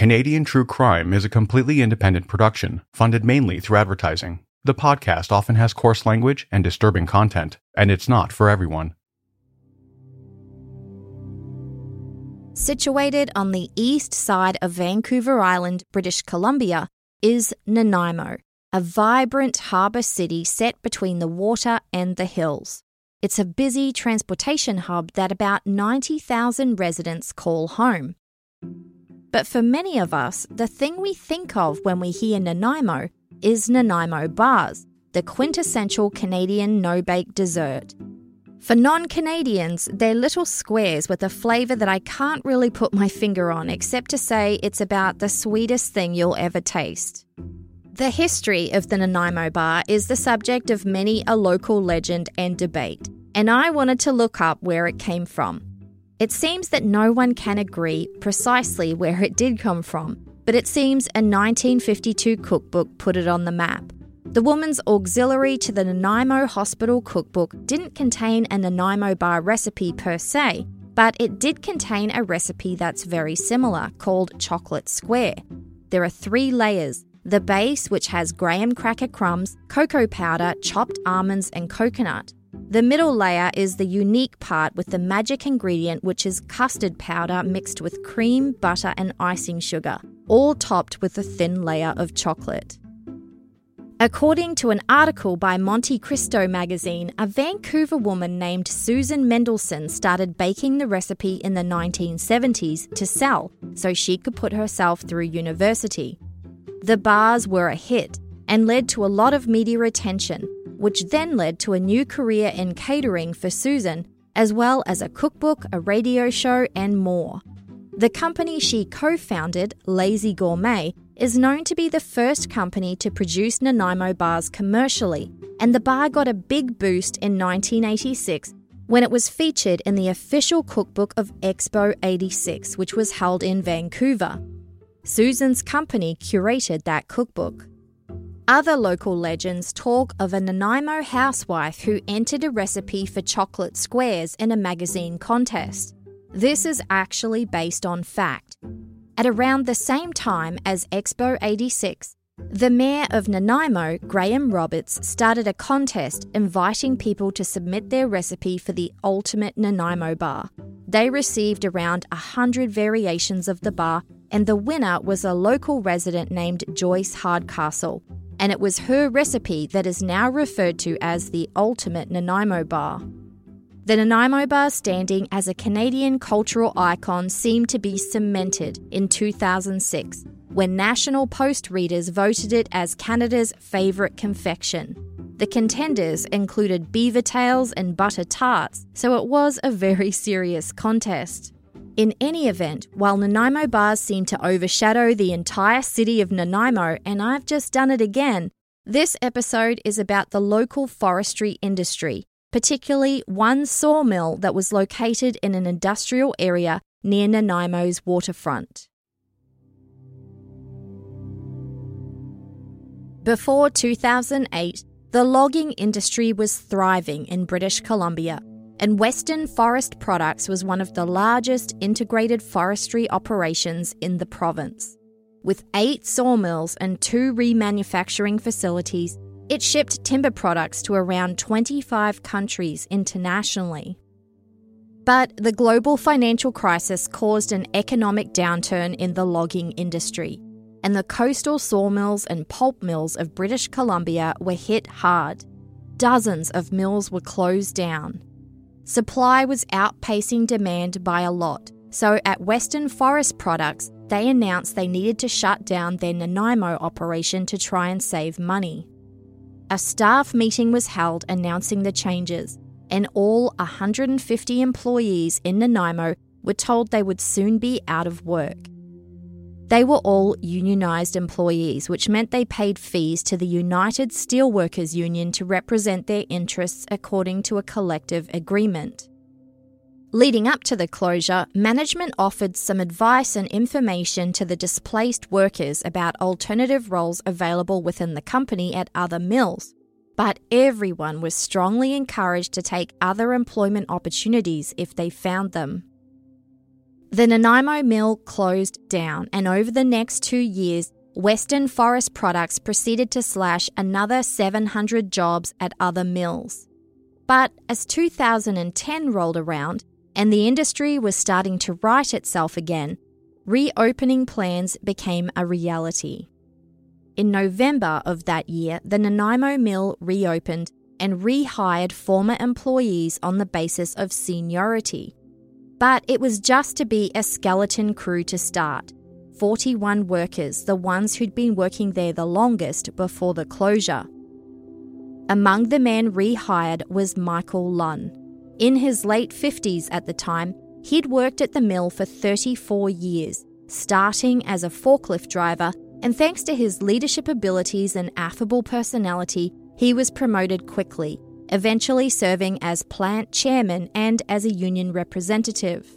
Canadian True Crime is a completely independent production, funded mainly through advertising. The podcast often has coarse language and disturbing content, and it's not for everyone. Situated on the east side of Vancouver Island, British Columbia, is Nanaimo, a vibrant harbour city set between the water and the hills. It's a busy transportation hub that about 90,000 residents call home. But for many of us, the thing we think of when we hear Nanaimo is Nanaimo bars, the quintessential Canadian no bake dessert. For non Canadians, they're little squares with a flavour that I can't really put my finger on, except to say it's about the sweetest thing you'll ever taste. The history of the Nanaimo bar is the subject of many a local legend and debate, and I wanted to look up where it came from. It seems that no one can agree precisely where it did come from, but it seems a 1952 cookbook put it on the map. The woman's auxiliary to the Nanaimo Hospital cookbook didn't contain a Nanaimo bar recipe per se, but it did contain a recipe that's very similar called chocolate square. There are three layers the base, which has graham cracker crumbs, cocoa powder, chopped almonds, and coconut. The middle layer is the unique part with the magic ingredient, which is custard powder mixed with cream, butter, and icing sugar, all topped with a thin layer of chocolate. According to an article by Montecristo magazine, a Vancouver woman named Susan Mendelson started baking the recipe in the 1970s to sell so she could put herself through university. The bars were a hit and led to a lot of media attention, which then led to a new career in catering for Susan, as well as a cookbook, a radio show, and more. The company she co founded, Lazy Gourmet, is known to be the first company to produce Nanaimo bars commercially, and the bar got a big boost in 1986 when it was featured in the official cookbook of Expo 86, which was held in Vancouver. Susan's company curated that cookbook. Other local legends talk of a Nanaimo housewife who entered a recipe for chocolate squares in a magazine contest. This is actually based on fact. At around the same time as Expo 86, the mayor of Nanaimo, Graham Roberts, started a contest inviting people to submit their recipe for the ultimate Nanaimo bar. They received around 100 variations of the bar, and the winner was a local resident named Joyce Hardcastle. And it was her recipe that is now referred to as the ultimate Nanaimo bar. The Nanaimo bar standing as a Canadian cultural icon seemed to be cemented in 2006 when National Post readers voted it as Canada's favourite confection. The contenders included beaver tails and butter tarts, so it was a very serious contest. In any event, while Nanaimo bars seem to overshadow the entire city of Nanaimo, and I've just done it again, this episode is about the local forestry industry particularly one sawmill that was located in an industrial area near Nanaimo's waterfront. Before 2008, the logging industry was thriving in British Columbia, and Western Forest Products was one of the largest integrated forestry operations in the province. With eight sawmills and two remanufacturing facilities, it shipped timber products to around 25 countries internationally. But the global financial crisis caused an economic downturn in the logging industry, and the coastal sawmills and pulp mills of British Columbia were hit hard. Dozens of mills were closed down. Supply was outpacing demand by a lot, so at Western Forest Products, they announced they needed to shut down their Nanaimo operation to try and save money. A staff meeting was held announcing the changes, and all 150 employees in Nanaimo were told they would soon be out of work. They were all unionised employees, which meant they paid fees to the United Steelworkers Union to represent their interests according to a collective agreement. Leading up to the closure, management offered some advice and information to the displaced workers about alternative roles available within the company at other mills. But everyone was strongly encouraged to take other employment opportunities if they found them. The Nanaimo mill closed down, and over the next two years, Western Forest Products proceeded to slash another 700 jobs at other mills. But as 2010 rolled around, and the industry was starting to right itself again, reopening plans became a reality. In November of that year, the Nanaimo mill reopened and rehired former employees on the basis of seniority. But it was just to be a skeleton crew to start 41 workers, the ones who'd been working there the longest before the closure. Among the men rehired was Michael Lunn. In his late 50s at the time, he'd worked at the mill for 34 years, starting as a forklift driver, and thanks to his leadership abilities and affable personality, he was promoted quickly, eventually serving as plant chairman and as a union representative.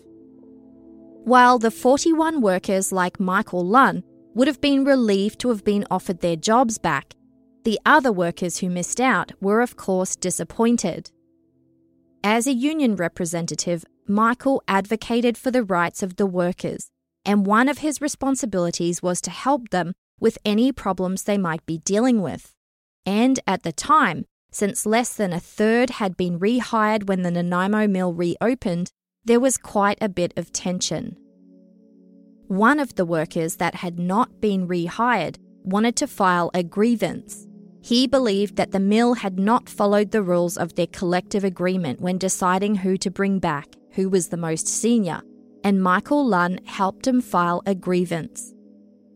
While the 41 workers like Michael Lunn would have been relieved to have been offered their jobs back, the other workers who missed out were, of course, disappointed. As a union representative, Michael advocated for the rights of the workers, and one of his responsibilities was to help them with any problems they might be dealing with. And at the time, since less than a third had been rehired when the Nanaimo mill reopened, there was quite a bit of tension. One of the workers that had not been rehired wanted to file a grievance he believed that the mill had not followed the rules of their collective agreement when deciding who to bring back, who was the most senior, and Michael Lunn helped him file a grievance.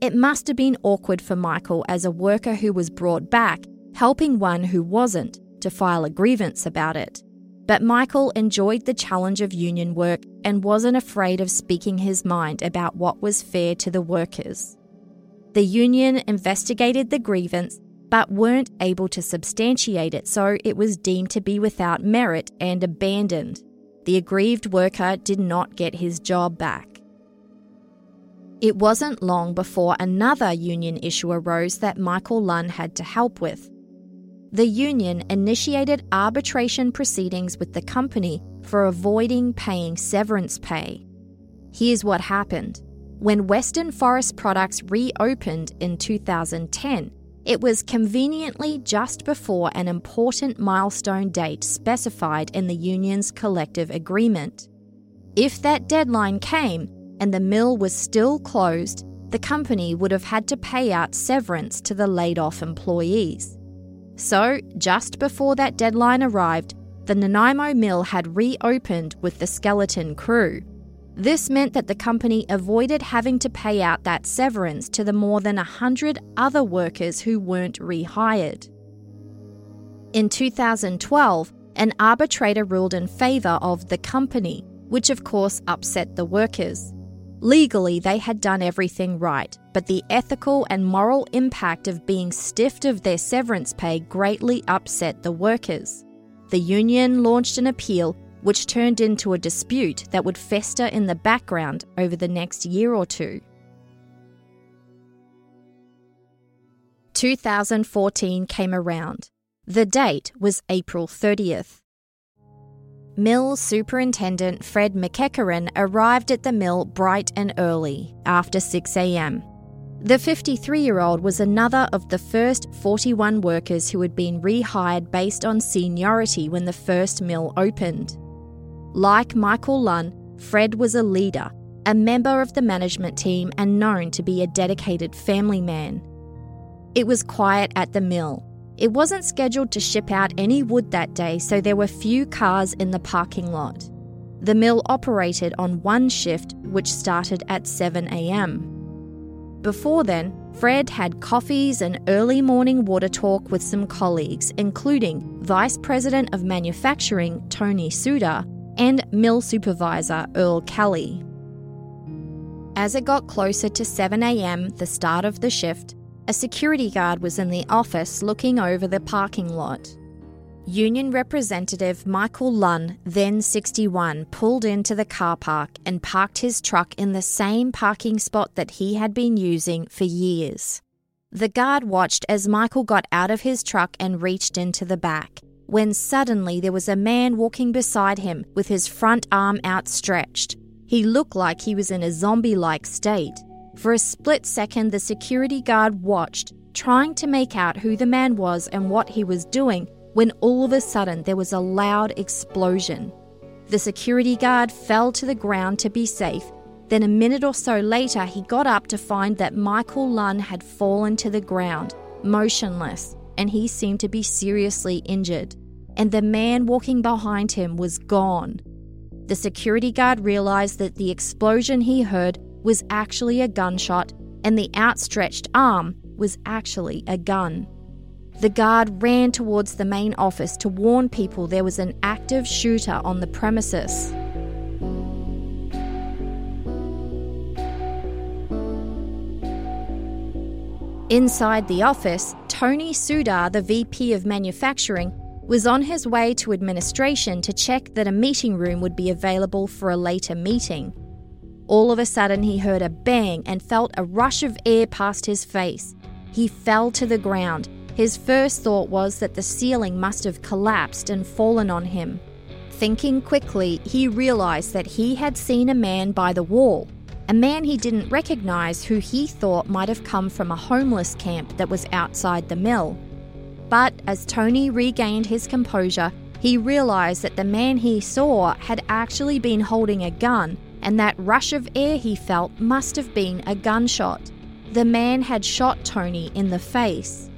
It must have been awkward for Michael as a worker who was brought back, helping one who wasn't, to file a grievance about it. But Michael enjoyed the challenge of union work and wasn't afraid of speaking his mind about what was fair to the workers. The union investigated the grievance but weren't able to substantiate it, so it was deemed to be without merit and abandoned. The aggrieved worker did not get his job back. It wasn't long before another union issue arose that Michael Lunn had to help with. The union initiated arbitration proceedings with the company for avoiding paying severance pay. Here's what happened. When Western Forest Products reopened in 2010, it was conveniently just before an important milestone date specified in the union's collective agreement. If that deadline came and the mill was still closed, the company would have had to pay out severance to the laid off employees. So, just before that deadline arrived, the Nanaimo mill had reopened with the skeleton crew. This meant that the company avoided having to pay out that severance to the more than 100 other workers who weren't rehired. In 2012, an arbitrator ruled in favour of the company, which of course upset the workers. Legally, they had done everything right, but the ethical and moral impact of being stiffed of their severance pay greatly upset the workers. The union launched an appeal which turned into a dispute that would fester in the background over the next year or two. 2014 came around. The date was April 30th. Mill Superintendent Fred McEachern arrived at the mill bright and early, after 6am. The 53 year old was another of the first 41 workers who had been rehired based on seniority when the first mill opened. Like Michael Lunn, Fred was a leader, a member of the management team, and known to be a dedicated family man. It was quiet at the mill. It wasn't scheduled to ship out any wood that day, so there were few cars in the parking lot. The mill operated on one shift, which started at 7 am. Before then, Fred had coffees and early morning water talk with some colleagues, including Vice President of Manufacturing Tony Sudar and Mill Supervisor Earl Kelly. As it got closer to 7am, the start of the shift, a security guard was in the office looking over the parking lot. Union Representative Michael Lunn, then 61, pulled into the car park and parked his truck in the same parking spot that he had been using for years. The guard watched as Michael got out of his truck and reached into the back, when suddenly there was a man walking beside him with his front arm outstretched. He looked like he was in a zombie like state. For a split second, the security guard watched, trying to make out who the man was and what he was doing when all of a sudden there was a loud explosion. The security guard fell to the ground to be safe. Then, a minute or so later, he got up to find that Michael Lunn had fallen to the ground, motionless, and he seemed to be seriously injured. And the man walking behind him was gone. The security guard realized that the explosion he heard was actually a gunshot, and the outstretched arm was actually a gun. The guard ran towards the main office to warn people there was an active shooter on the premises. Inside the office, Tony Sudar, the VP of Manufacturing, was on his way to administration to check that a meeting room would be available for a later meeting. All of a sudden, he heard a bang and felt a rush of air past his face. He fell to the ground his first thought was that the ceiling must have collapsed and fallen on him. Thinking quickly, he realized that he had seen a man by the wall, a man he didn't recognize who he thought might have come from a homeless camp that was outside the mill. But as Tony regained his composure, he realized that the man he saw had actually been holding a gun, and that rush of air he felt must have been a gunshot. The man had shot Tony in the face.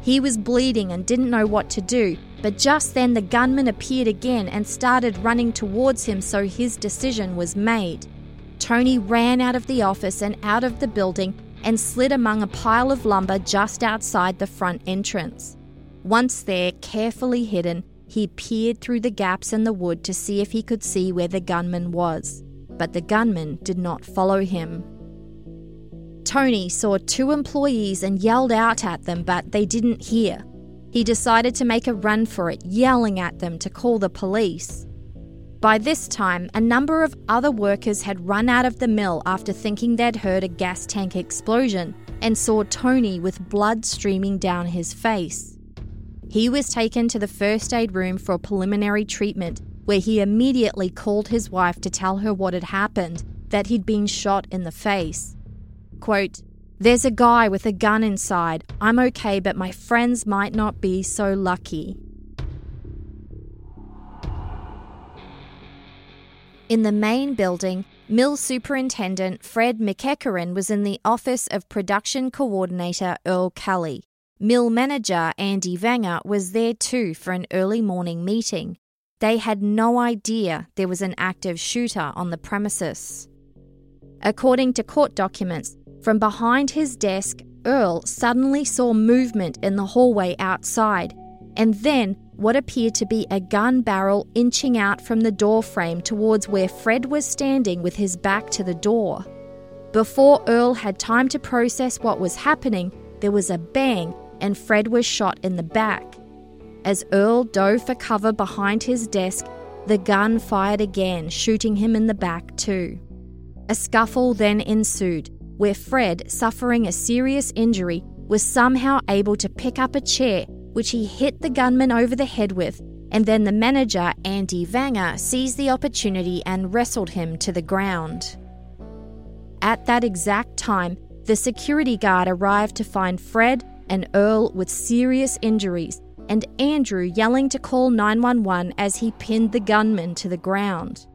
He was bleeding and didn't know what to do, but just then the gunman appeared again and started running towards him, so his decision was made. Tony ran out of the office and out of the building and slid among a pile of lumber just outside the front entrance. Once there, carefully hidden, he peered through the gaps in the wood to see if he could see where the gunman was. But the gunman did not follow him. Tony saw two employees and yelled out at them, but they didn't hear. He decided to make a run for it, yelling at them to call the police. By this time, a number of other workers had run out of the mill after thinking they'd heard a gas tank explosion and saw Tony with blood streaming down his face. He was taken to the first aid room for preliminary treatment, where he immediately called his wife to tell her what had happened that he'd been shot in the face. Quote, There's a guy with a gun inside. I'm okay, but my friends might not be so lucky. In the main building, Mill Superintendent Fred McEachern was in the office of Production Coordinator Earl Kelly. Mill Manager Andy Vanger was there too for an early morning meeting. They had no idea there was an active shooter on the premises. According to court documents, from behind his desk, Earl suddenly saw movement in the hallway outside, and then what appeared to be a gun barrel inching out from the door frame towards where Fred was standing with his back to the door. Before Earl had time to process what was happening, there was a bang and Fred was shot in the back. As Earl dove for cover behind his desk, the gun fired again, shooting him in the back too. A scuffle then ensued, where Fred, suffering a serious injury, was somehow able to pick up a chair, which he hit the gunman over the head with, and then the manager, Andy Vanger, seized the opportunity and wrestled him to the ground. At that exact time, the security guard arrived to find Fred and Earl with serious injuries, and Andrew yelling to call 911 as he pinned the gunman to the ground.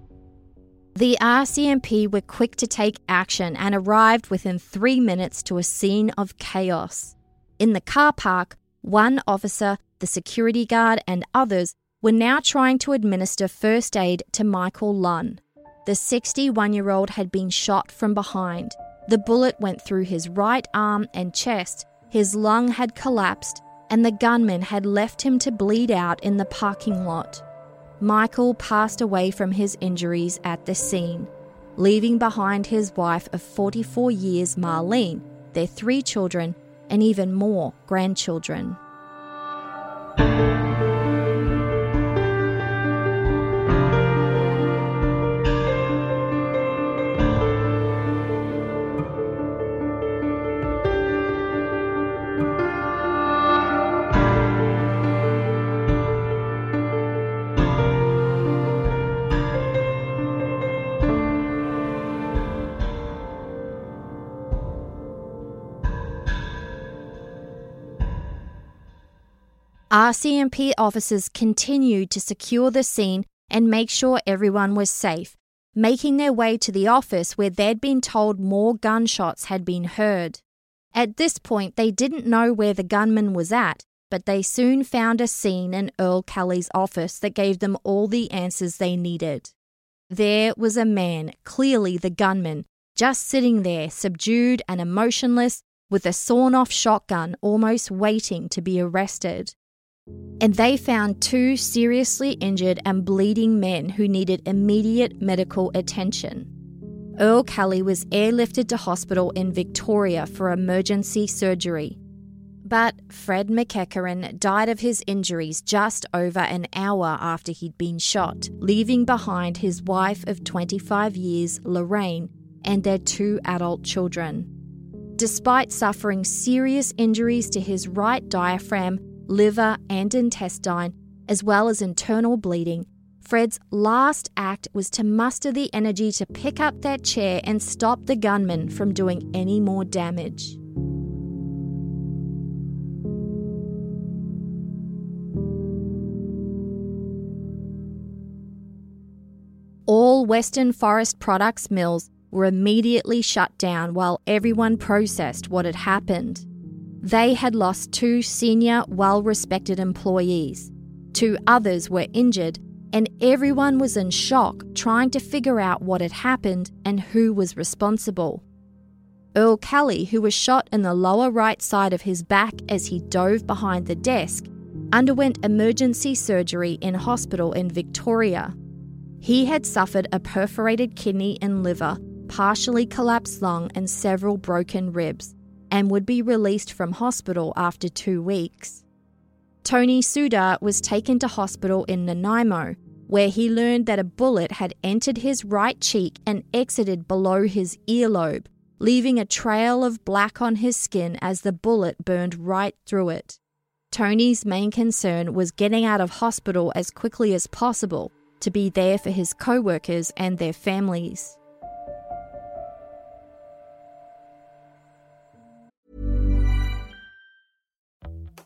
The RCMP were quick to take action and arrived within three minutes to a scene of chaos. In the car park, one officer, the security guard, and others were now trying to administer first aid to Michael Lunn. The 61 year old had been shot from behind. The bullet went through his right arm and chest, his lung had collapsed, and the gunman had left him to bleed out in the parking lot. Michael passed away from his injuries at the scene, leaving behind his wife of 44 years, Marlene, their three children, and even more grandchildren. RCMP officers continued to secure the scene and make sure everyone was safe, making their way to the office where they'd been told more gunshots had been heard. At this point, they didn't know where the gunman was at, but they soon found a scene in Earl Kelly's office that gave them all the answers they needed. There was a man, clearly the gunman, just sitting there, subdued and emotionless, with a sawn off shotgun almost waiting to be arrested and they found two seriously injured and bleeding men who needed immediate medical attention. Earl Kelly was airlifted to hospital in Victoria for emergency surgery. But Fred McEachern died of his injuries just over an hour after he'd been shot, leaving behind his wife of 25 years, Lorraine, and their two adult children. Despite suffering serious injuries to his right diaphragm, liver, and intestine, as well as internal bleeding, Fred's last act was to muster the energy to pick up that chair and stop the gunman from doing any more damage. All Western Forest Products mills were immediately shut down while everyone processed what had happened. They had lost two senior, well respected employees. Two others were injured, and everyone was in shock trying to figure out what had happened and who was responsible. Earl Kelly, who was shot in the lower right side of his back as he dove behind the desk, underwent emergency surgery in hospital in Victoria. He had suffered a perforated kidney and liver, partially collapsed lung, and several broken ribs and would be released from hospital after two weeks. Tony Sudar was taken to hospital in Nanaimo, where he learned that a bullet had entered his right cheek and exited below his earlobe, leaving a trail of black on his skin as the bullet burned right through it. Tony's main concern was getting out of hospital as quickly as possible to be there for his co workers and their families.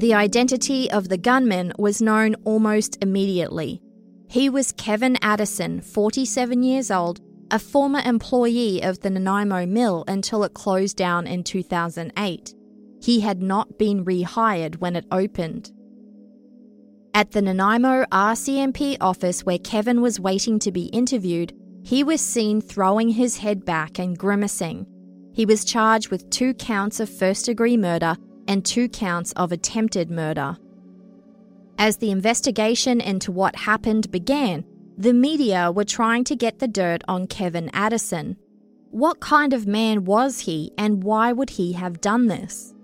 The identity of the gunman was known almost immediately. He was Kevin Addison, 47 years old, a former employee of the Nanaimo mill until it closed down in 2008. He had not been rehired when it opened. At the Nanaimo RCMP office where Kevin was waiting to be interviewed, he was seen throwing his head back and grimacing. He was charged with two counts of first degree murder and two counts of attempted murder. As the investigation into what happened began, the media were trying to get the dirt on Kevin Addison. What kind of man was he and why would he have done this?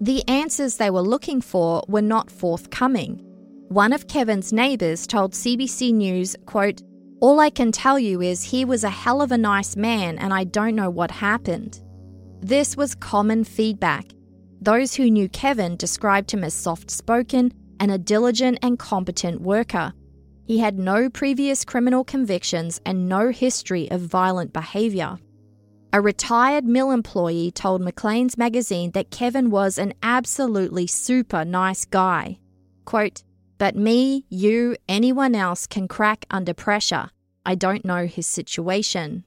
The answers they were looking for were not forthcoming. One of Kevin's neighbours told CBC News, quote, All I can tell you is he was a hell of a nice man and I don't know what happened. This was common feedback. Those who knew Kevin described him as soft spoken and a diligent and competent worker. He had no previous criminal convictions and no history of violent behaviour. A retired mill employee told Maclean's magazine that Kevin was an absolutely super nice guy. Quote, but me, you, anyone else can crack under pressure. I don't know his situation.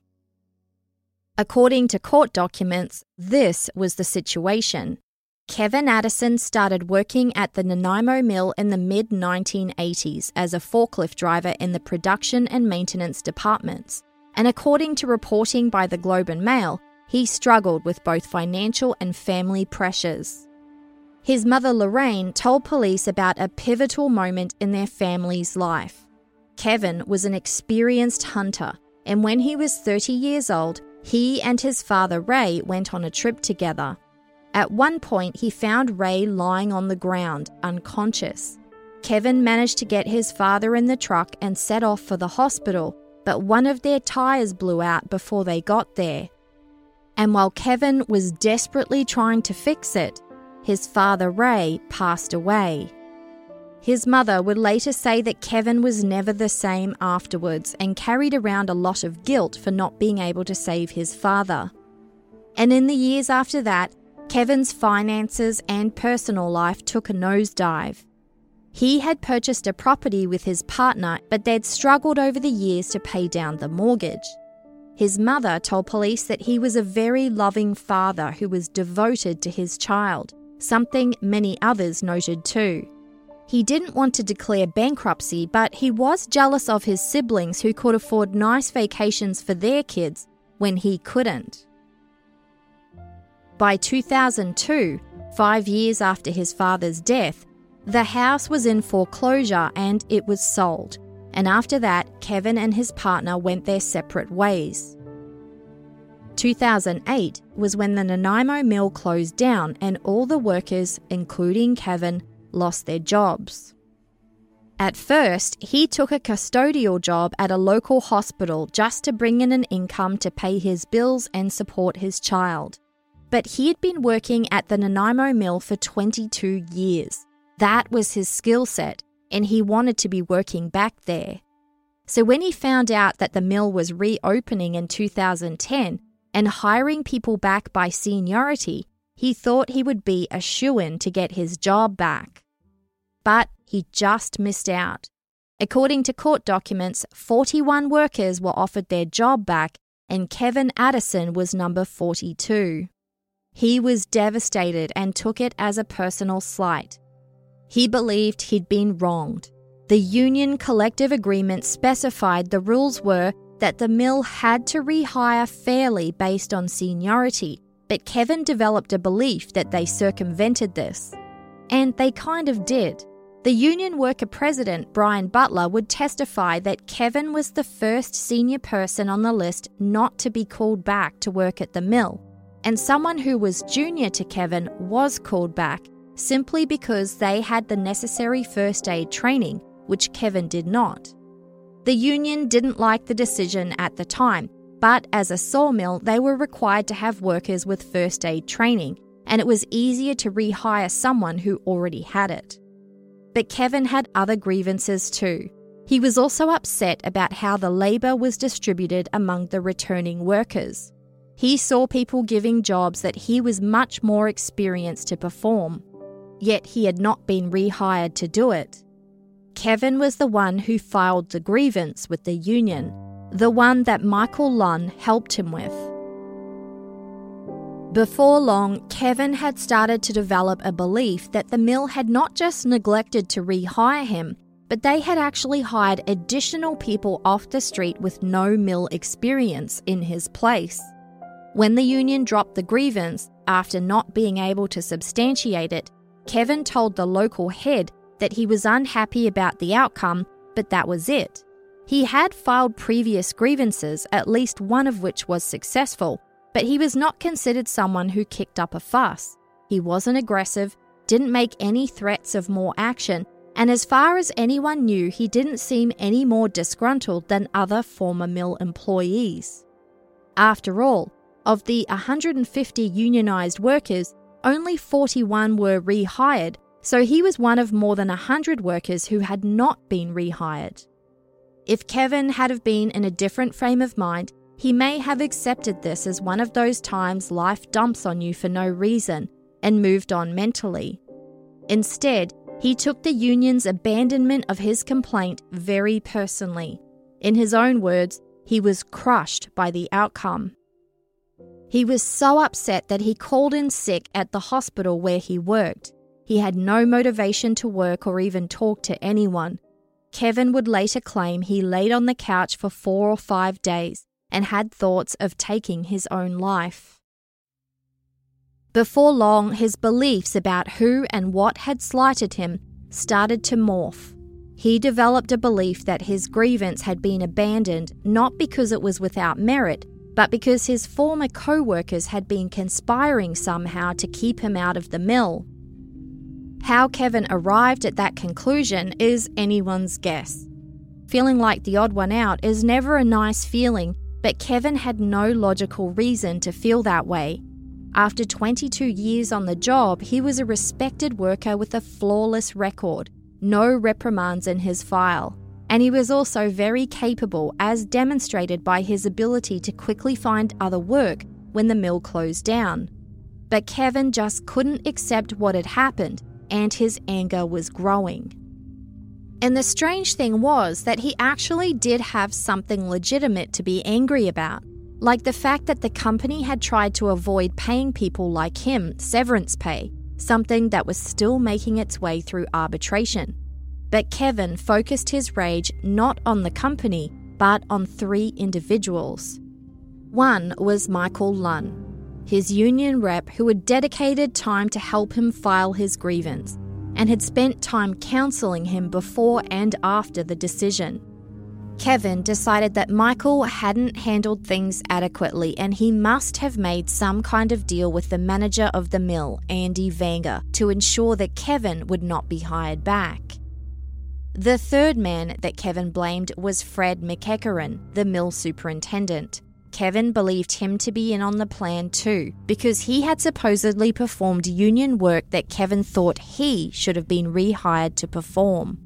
According to court documents, this was the situation. Kevin Addison started working at the Nanaimo mill in the mid 1980s as a forklift driver in the production and maintenance departments and according to reporting by the Globe and Mail, he struggled with both financial and family pressures. His mother Lorraine told police about a pivotal moment in their family's life. Kevin was an experienced hunter, and when he was 30 years old, he and his father Ray went on a trip together. At one point, he found Ray lying on the ground, unconscious. Kevin managed to get his father in the truck and set off for the hospital, but one of their tyres blew out before they got there. And while Kevin was desperately trying to fix it, his father Ray passed away. His mother would later say that Kevin was never the same afterwards and carried around a lot of guilt for not being able to save his father. And in the years after that, Kevin's finances and personal life took a nosedive. He had purchased a property with his partner, but they'd struggled over the years to pay down the mortgage. His mother told police that he was a very loving father who was devoted to his child, something many others noted too. He didn't want to declare bankruptcy, but he was jealous of his siblings who could afford nice vacations for their kids when he couldn't. By 2002, five years after his father's death, the house was in foreclosure and it was sold, and after that, Kevin and his partner went their separate ways. 2008 was when the Nanaimo mill closed down and all the workers, including Kevin, lost their jobs. At first, he took a custodial job at a local hospital just to bring in an income to pay his bills and support his child. But he had been working at the Nanaimo mill for 22 years. That was his skill set, and he wanted to be working back there. So when he found out that the mill was reopening in 2010 and hiring people back by seniority, he thought he would be a shoo in to get his job back. But he just missed out. According to court documents, 41 workers were offered their job back, and Kevin Addison was number 42. He was devastated and took it as a personal slight. He believed he'd been wronged. The union collective agreement specified the rules were that the mill had to rehire fairly based on seniority, but Kevin developed a belief that they circumvented this. And they kind of did. The union worker president, Brian Butler, would testify that Kevin was the first senior person on the list not to be called back to work at the mill, and someone who was junior to Kevin was called back simply because they had the necessary first aid training, which Kevin did not. The union didn't like the decision at the time, but as a sawmill, they were required to have workers with first aid training, and it was easier to rehire someone who already had it. But Kevin had other grievances too. He was also upset about how the labour was distributed among the returning workers. He saw people giving jobs that he was much more experienced to perform, yet he had not been rehired to do it. Kevin was the one who filed the grievance with the union, the one that Michael Lunn helped him with. Before long, Kevin had started to develop a belief that the mill had not just neglected to rehire him, but they had actually hired additional people off the street with no mill experience in his place. When the union dropped the grievance, after not being able to substantiate it, Kevin told the local head that he was unhappy about the outcome, but that was it. He had filed previous grievances, at least one of which was successful, but he was not considered someone who kicked up a fuss. He wasn't aggressive, didn't make any threats of more action, and as far as anyone knew, he didn't seem any more disgruntled than other former mill employees. After all, of the 150 unionised workers, only 41 were rehired, so he was one of more than 100 workers who had not been rehired. If Kevin had have been in a different frame of mind, he may have accepted this as one of those times life dumps on you for no reason and moved on mentally. Instead, he took the union's abandonment of his complaint very personally. In his own words, he was crushed by the outcome. He was so upset that he called in sick at the hospital where he worked. He had no motivation to work or even talk to anyone. Kevin would later claim he laid on the couch for four or five days and had thoughts of taking his own life. Before long, his beliefs about who and what had slighted him started to morph. He developed a belief that his grievance had been abandoned not because it was without merit, but because his former co workers had been conspiring somehow to keep him out of the mill. How Kevin arrived at that conclusion is anyone's guess. Feeling like the odd one out is never a nice feeling, but Kevin had no logical reason to feel that way. After 22 years on the job, he was a respected worker with a flawless record, no reprimands in his file. And he was also very capable, as demonstrated by his ability to quickly find other work when the mill closed down. But Kevin just couldn't accept what had happened, and his anger was growing. And the strange thing was that he actually did have something legitimate to be angry about like the fact that the company had tried to avoid paying people like him severance pay, something that was still making its way through arbitration. But Kevin focused his rage not on the company, but on three individuals. One was Michael Lunn, his union rep who had dedicated time to help him file his grievance and had spent time counselling him before and after the decision. Kevin decided that Michael hadn't handled things adequately and he must have made some kind of deal with the manager of the mill, Andy Vanger, to ensure that Kevin would not be hired back. The third man that Kevin blamed was Fred McEachern, the mill superintendent. Kevin believed him to be in on the plan too, because he had supposedly performed union work that Kevin thought he should have been rehired to perform.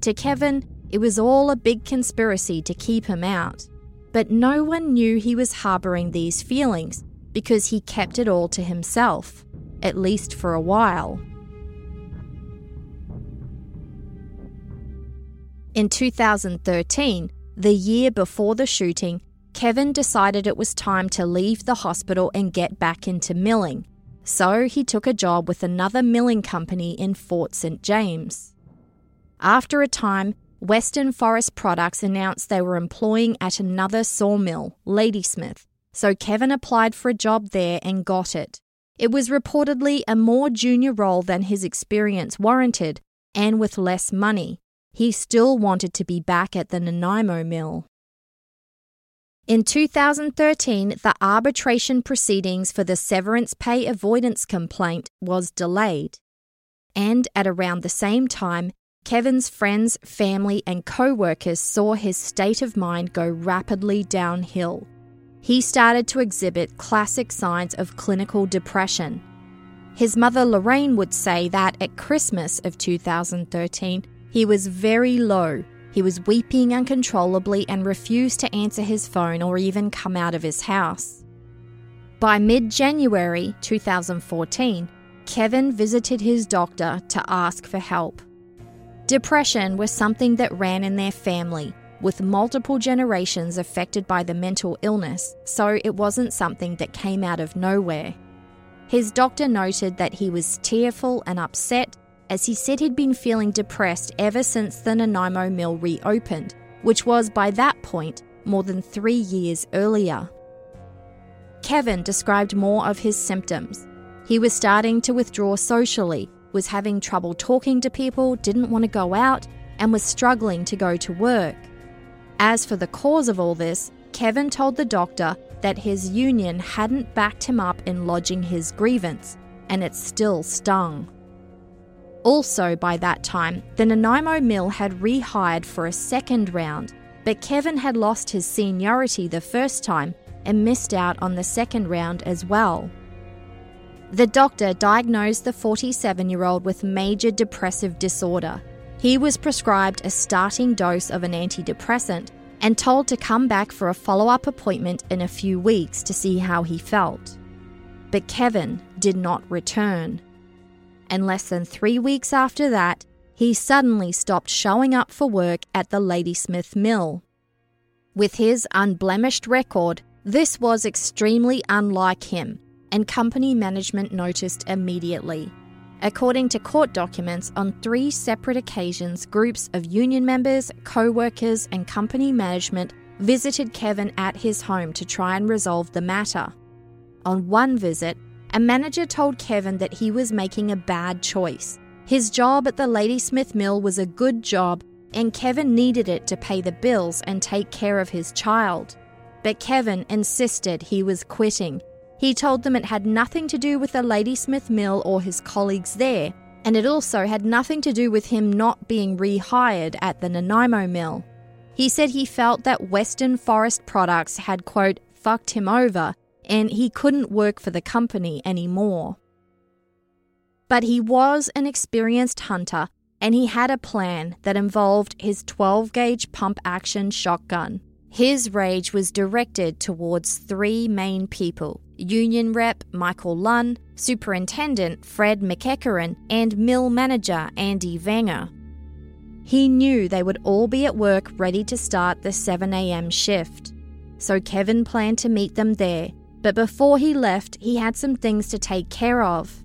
To Kevin, it was all a big conspiracy to keep him out. But no one knew he was harbouring these feelings because he kept it all to himself, at least for a while. In 2013, the year before the shooting, Kevin decided it was time to leave the hospital and get back into milling. So he took a job with another milling company in Fort St. James. After a time, Western Forest Products announced they were employing at another sawmill, Ladysmith, so Kevin applied for a job there and got it. It was reportedly a more junior role than his experience warranted, and with less money. He still wanted to be back at the Nanaimo mill. In 2013, the arbitration proceedings for the severance pay avoidance complaint was delayed. And at around the same time, Kevin's friends, family, and co workers saw his state of mind go rapidly downhill. He started to exhibit classic signs of clinical depression. His mother Lorraine would say that at Christmas of 2013, he was very low. He was weeping uncontrollably and refused to answer his phone or even come out of his house. By mid January 2014, Kevin visited his doctor to ask for help. Depression was something that ran in their family, with multiple generations affected by the mental illness, so it wasn't something that came out of nowhere. His doctor noted that he was tearful and upset, as he said he'd been feeling depressed ever since the Nanaimo mill reopened, which was by that point more than three years earlier. Kevin described more of his symptoms. He was starting to withdraw socially, was having trouble talking to people, didn't want to go out, and was struggling to go to work. As for the cause of all this, Kevin told the doctor that his union hadn't backed him up in lodging his grievance, and it still stung. Also, by that time, the Nanaimo Mill had rehired for a second round, but Kevin had lost his seniority the first time and missed out on the second round as well. The doctor diagnosed the 47 year old with major depressive disorder. He was prescribed a starting dose of an antidepressant and told to come back for a follow up appointment in a few weeks to see how he felt. But Kevin did not return. And less than three weeks after that, he suddenly stopped showing up for work at the Ladysmith Mill. With his unblemished record, this was extremely unlike him, and company management noticed immediately. According to court documents, on three separate occasions, groups of union members, co workers, and company management visited Kevin at his home to try and resolve the matter. On one visit, a manager told Kevin that he was making a bad choice. His job at the Ladysmith Mill was a good job, and Kevin needed it to pay the bills and take care of his child but Kevin insisted he was quitting. He told them it had nothing to do with the Ladysmith Mill or his colleagues there, and it also had nothing to do with him not being rehired at the Nanaimo Mill. He said he felt that Western Forest Products had, quote, fucked him over, and he couldn't work for the company anymore. But he was an experienced hunter, and he had a plan that involved his 12 gauge pump action shotgun. His rage was directed towards three main people Union Rep Michael Lunn, Superintendent Fred McEachern, and Mill Manager Andy Vanger. He knew they would all be at work ready to start the 7am shift. So Kevin planned to meet them there, but before he left, he had some things to take care of.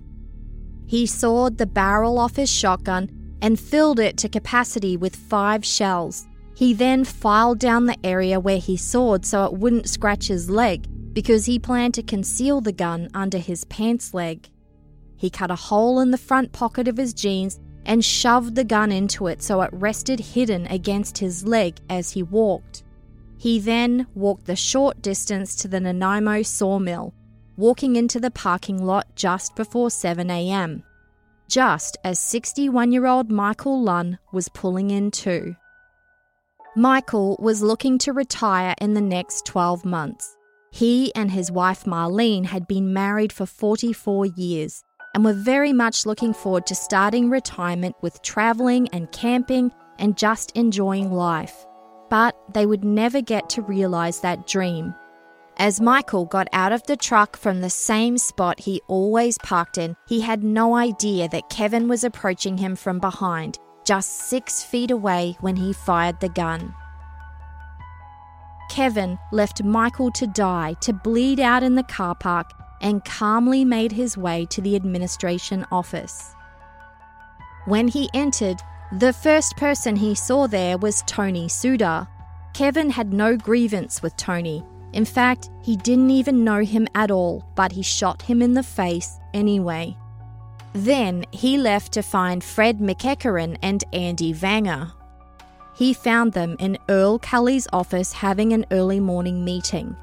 He sawed the barrel off his shotgun and filled it to capacity with five shells. He then filed down the area where he sawed so it wouldn't scratch his leg because he planned to conceal the gun under his pants leg. He cut a hole in the front pocket of his jeans and shoved the gun into it so it rested hidden against his leg as he walked. He then walked the short distance to the Nanaimo sawmill, walking into the parking lot just before 7am, just as 61 year old Michael Lunn was pulling in too. Michael was looking to retire in the next 12 months. He and his wife Marlene had been married for 44 years and were very much looking forward to starting retirement with travelling and camping and just enjoying life. But they would never get to realise that dream. As Michael got out of the truck from the same spot he always parked in, he had no idea that Kevin was approaching him from behind just six feet away when he fired the gun. Kevin left Michael to die to bleed out in the car park and calmly made his way to the administration office. When he entered, the first person he saw there was Tony Sudar. Kevin had no grievance with Tony. In fact, he didn't even know him at all, but he shot him in the face anyway. Then he left to find Fred McEachern and Andy Vanger. He found them in Earl Kelly's office having an early morning meeting.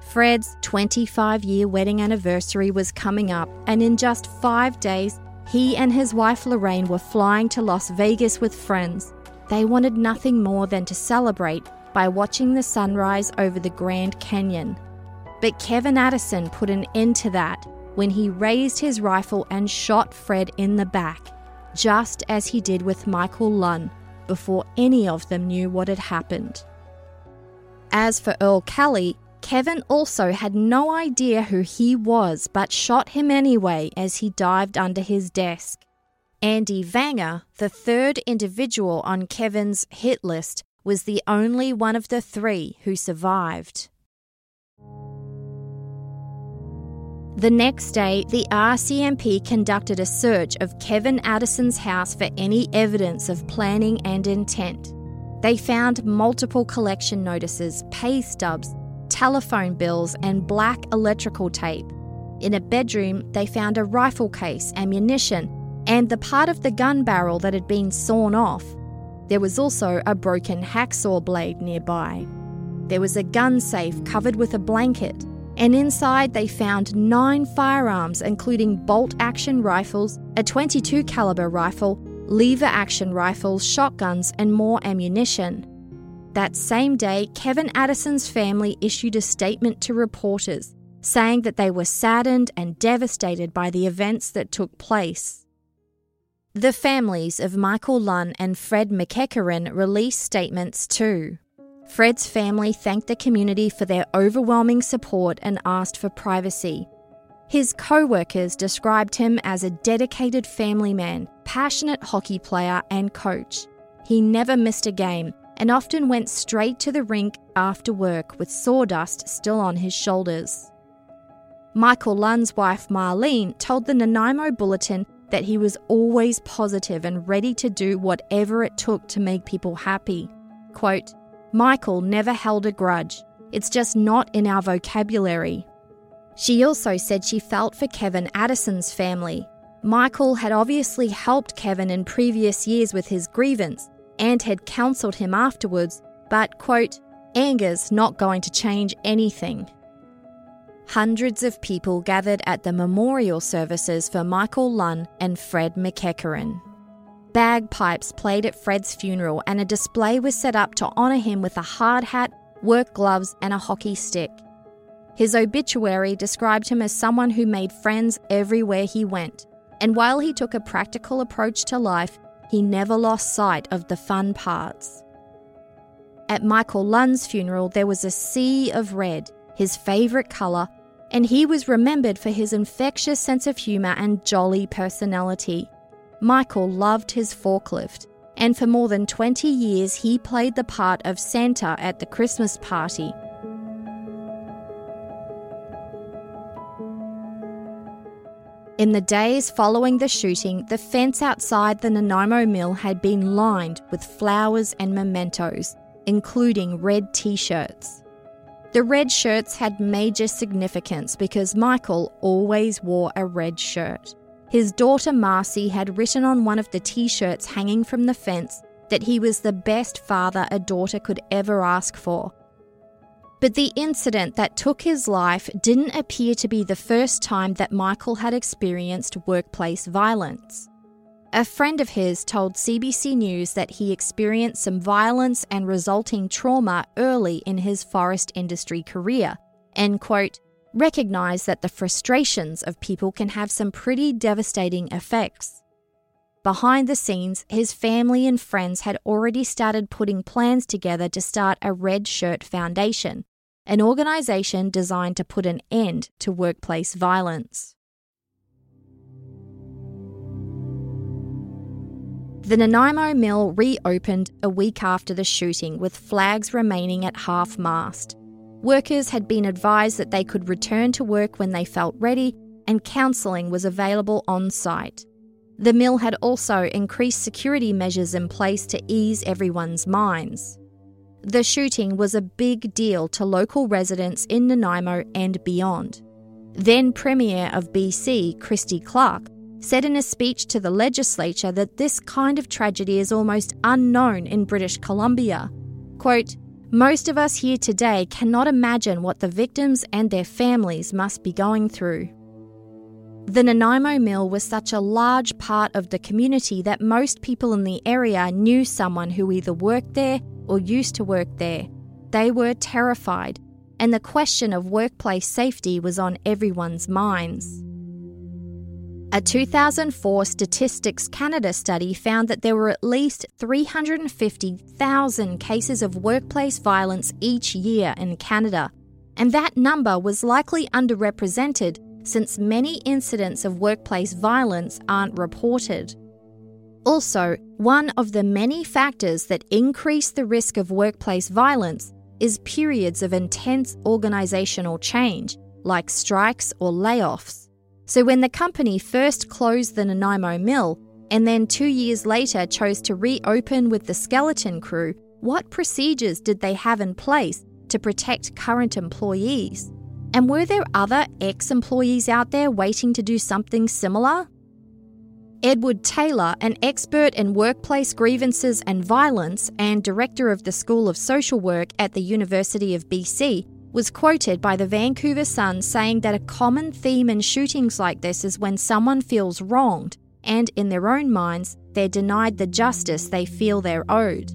Fred's 25 year wedding anniversary was coming up, and in just five days, he and his wife Lorraine were flying to Las Vegas with friends. They wanted nothing more than to celebrate by watching the sunrise over the Grand Canyon. But Kevin Addison put an end to that when he raised his rifle and shot Fred in the back, just as he did with Michael Lunn before any of them knew what had happened. As for Earl Kelly, Kevin also had no idea who he was but shot him anyway as he dived under his desk. Andy Vanger, the third individual on Kevin's hit list, was the only one of the three who survived. The next day, the RCMP conducted a search of Kevin Addison's house for any evidence of planning and intent. They found multiple collection notices, pay stubs, telephone bills, and black electrical tape. In a bedroom, they found a rifle case, ammunition, and the part of the gun barrel that had been sawn off. There was also a broken hacksaw blade nearby. There was a gun safe covered with a blanket and inside they found nine firearms including bolt action rifles, a 22 caliber rifle, lever action rifles, shotguns and more ammunition. That same day, Kevin Addison's family issued a statement to reporters saying that they were saddened and devastated by the events that took place. The families of Michael Lunn and Fred McEachern released statements too. Fred's family thanked the community for their overwhelming support and asked for privacy. His co workers described him as a dedicated family man, passionate hockey player, and coach. He never missed a game and often went straight to the rink after work with sawdust still on his shoulders. Michael Lunn's wife Marlene told the Nanaimo Bulletin that he was always positive and ready to do whatever it took to make people happy. Quote, Michael never held a grudge. It's just not in our vocabulary. She also said she felt for Kevin Addison's family. Michael had obviously helped Kevin in previous years with his grievance and had counselled him afterwards, but, quote, anger's not going to change anything. Hundreds of people gathered at the memorial services for Michael Lunn and Fred McEachern. Bagpipes played at Fred's funeral, and a display was set up to honour him with a hard hat, work gloves, and a hockey stick. His obituary described him as someone who made friends everywhere he went, and while he took a practical approach to life, he never lost sight of the fun parts. At Michael Lunn's funeral, there was a sea of red, his favourite colour, and he was remembered for his infectious sense of humour and jolly personality. Michael loved his forklift, and for more than 20 years he played the part of Santa at the Christmas party. In the days following the shooting, the fence outside the Nanaimo mill had been lined with flowers and mementos, including red t shirts. The red shirts had major significance because Michael always wore a red shirt. His daughter Marcy had written on one of the t shirts hanging from the fence that he was the best father a daughter could ever ask for. But the incident that took his life didn't appear to be the first time that Michael had experienced workplace violence. A friend of his told CBC News that he experienced some violence and resulting trauma early in his forest industry career, and quote, recognize that the frustrations of people can have some pretty devastating effects. Behind the scenes, his family and friends had already started putting plans together to start a Red Shirt Foundation, an organization designed to put an end to workplace violence. The Nanaimo mill reopened a week after the shooting with flags remaining at half mast. Workers had been advised that they could return to work when they felt ready, and counselling was available on site. The mill had also increased security measures in place to ease everyone's minds. The shooting was a big deal to local residents in Nanaimo and beyond. Then Premier of BC, Christy Clark, said in a speech to the legislature that this kind of tragedy is almost unknown in British Columbia. Quote, most of us here today cannot imagine what the victims and their families must be going through. The Nanaimo Mill was such a large part of the community that most people in the area knew someone who either worked there or used to work there. They were terrified, and the question of workplace safety was on everyone's minds. A 2004 Statistics Canada study found that there were at least 350,000 cases of workplace violence each year in Canada, and that number was likely underrepresented since many incidents of workplace violence aren't reported. Also, one of the many factors that increase the risk of workplace violence is periods of intense organisational change, like strikes or layoffs. So, when the company first closed the Nanaimo mill and then two years later chose to reopen with the skeleton crew, what procedures did they have in place to protect current employees? And were there other ex employees out there waiting to do something similar? Edward Taylor, an expert in workplace grievances and violence and director of the School of Social Work at the University of BC, was quoted by the Vancouver Sun saying that a common theme in shootings like this is when someone feels wronged and, in their own minds, they're denied the justice they feel they're owed.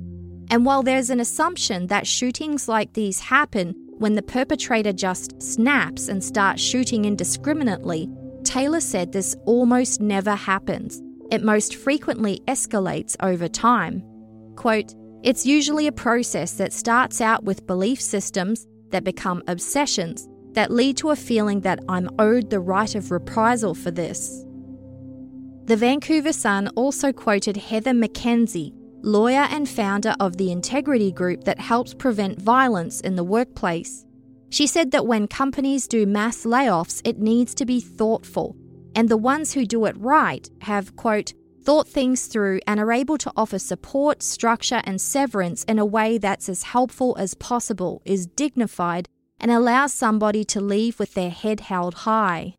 And while there's an assumption that shootings like these happen when the perpetrator just snaps and starts shooting indiscriminately, Taylor said this almost never happens. It most frequently escalates over time. Quote, it's usually a process that starts out with belief systems that become obsessions that lead to a feeling that I'm owed the right of reprisal for this. The Vancouver Sun also quoted Heather McKenzie, lawyer and founder of the Integrity Group that helps prevent violence in the workplace. She said that when companies do mass layoffs, it needs to be thoughtful, and the ones who do it right have, quote, thought things through and are able to offer support, structure, and severance in a way that's as helpful as possible, is dignified, and allows somebody to leave with their head held high.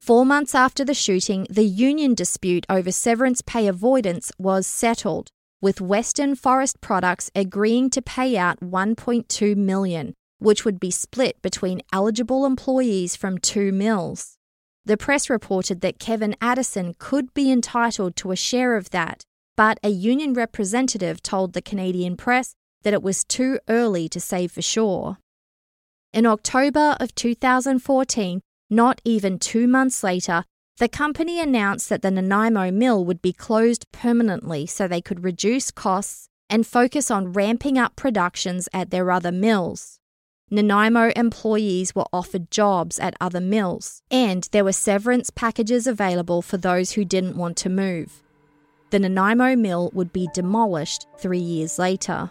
Four months after the shooting, the union dispute over severance pay avoidance was settled, with Western Forest Products agreeing to pay out 1.2 million, which would be split between eligible employees from two mills. The press reported that Kevin Addison could be entitled to a share of that, but a union representative told the Canadian press that it was too early to say for sure. In October of 2014, not even two months later, the company announced that the Nanaimo mill would be closed permanently so they could reduce costs and focus on ramping up productions at their other mills. Nanaimo employees were offered jobs at other mills, and there were severance packages available for those who didn't want to move. The Nanaimo mill would be demolished three years later.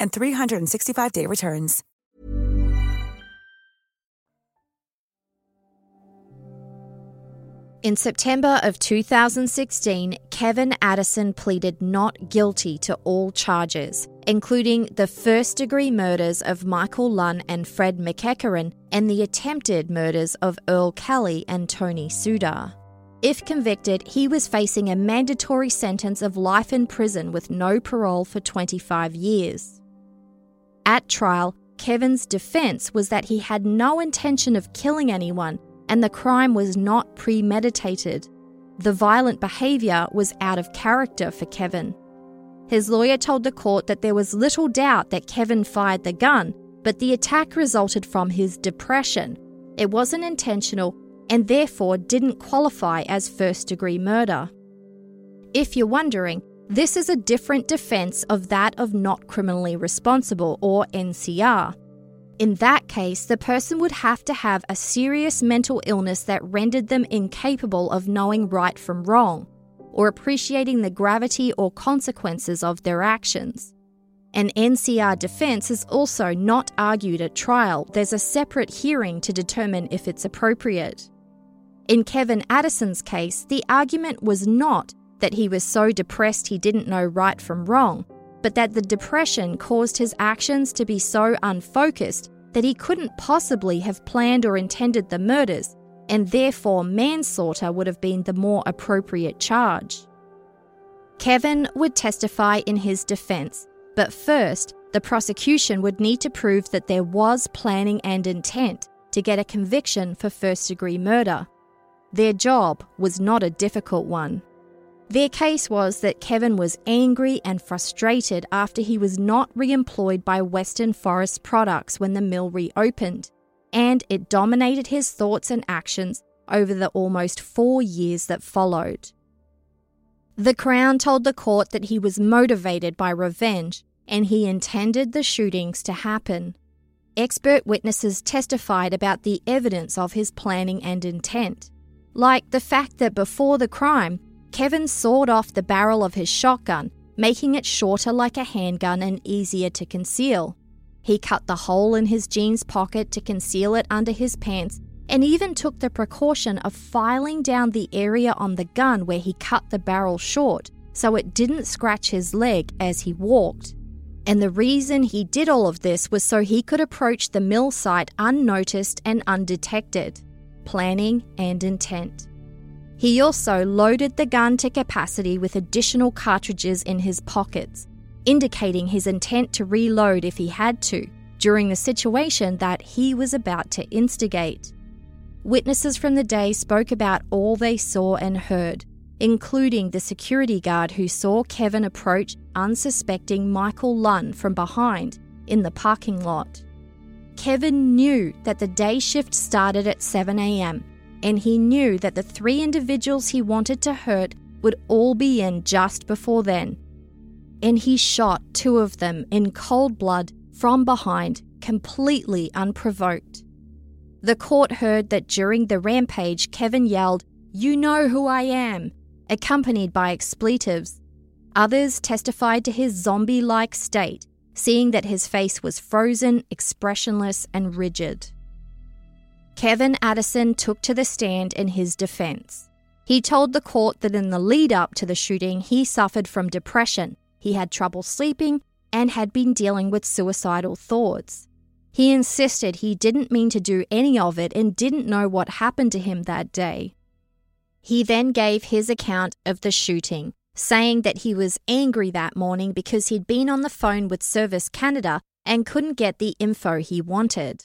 and 365-day returns. In September of 2016, Kevin Addison pleaded not guilty to all charges, including the first degree murders of Michael Lunn and Fred McEachern and the attempted murders of Earl Kelly and Tony Sudar. If convicted, he was facing a mandatory sentence of life in prison with no parole for 25 years. At trial, Kevin's defense was that he had no intention of killing anyone and the crime was not premeditated. The violent behaviour was out of character for Kevin. His lawyer told the court that there was little doubt that Kevin fired the gun, but the attack resulted from his depression. It wasn't intentional and therefore didn't qualify as first degree murder. If you're wondering, this is a different defense of that of not criminally responsible or NCR. In that case, the person would have to have a serious mental illness that rendered them incapable of knowing right from wrong or appreciating the gravity or consequences of their actions. An NCR defence is also not argued at trial, there's a separate hearing to determine if it's appropriate. In Kevin Addison's case, the argument was not that he was so depressed he didn't know right from wrong, but that the depression caused his actions to be so unfocused that he couldn't possibly have planned or intended the murders and therefore manslaughter would have been the more appropriate charge. Kevin would testify in his defence, but first, the prosecution would need to prove that there was planning and intent to get a conviction for first degree murder. Their job was not a difficult one. Their case was that Kevin was angry and frustrated after he was not re employed by Western Forest Products when the mill reopened and it dominated his thoughts and actions over the almost four years that followed. The Crown told the court that he was motivated by revenge and he intended the shootings to happen. Expert witnesses testified about the evidence of his planning and intent, like the fact that before the crime, Kevin sawed off the barrel of his shotgun, making it shorter like a handgun and easier to conceal. He cut the hole in his jeans pocket to conceal it under his pants and even took the precaution of filing down the area on the gun where he cut the barrel short so it didn't scratch his leg as he walked. And the reason he did all of this was so he could approach the mill site unnoticed and undetected. Planning and intent. He also loaded the gun to capacity with additional cartridges in his pockets indicating his intent to reload if he had to during the situation that he was about to instigate. Witnesses from the day spoke about all they saw and heard, including the security guard who saw Kevin approach unsuspecting Michael Lunn from behind in the parking lot. Kevin knew that the day shift started at 7am, and he knew that the three individuals he wanted to hurt would all be in just before then and he shot two of them in cold blood from behind, completely unprovoked. The court heard that during the rampage, Kevin yelled, You know who I am, accompanied by expletives. Others testified to his zombie like state, seeing that his face was frozen, expressionless, and rigid. Kevin Addison took to the stand in his defense. He told the court that in the lead up to the shooting, he suffered from depression he had trouble sleeping and had been dealing with suicidal thoughts. He insisted he didn't mean to do any of it and didn't know what happened to him that day. He then gave his account of the shooting, saying that he was angry that morning because he'd been on the phone with Service Canada and couldn't get the info he wanted.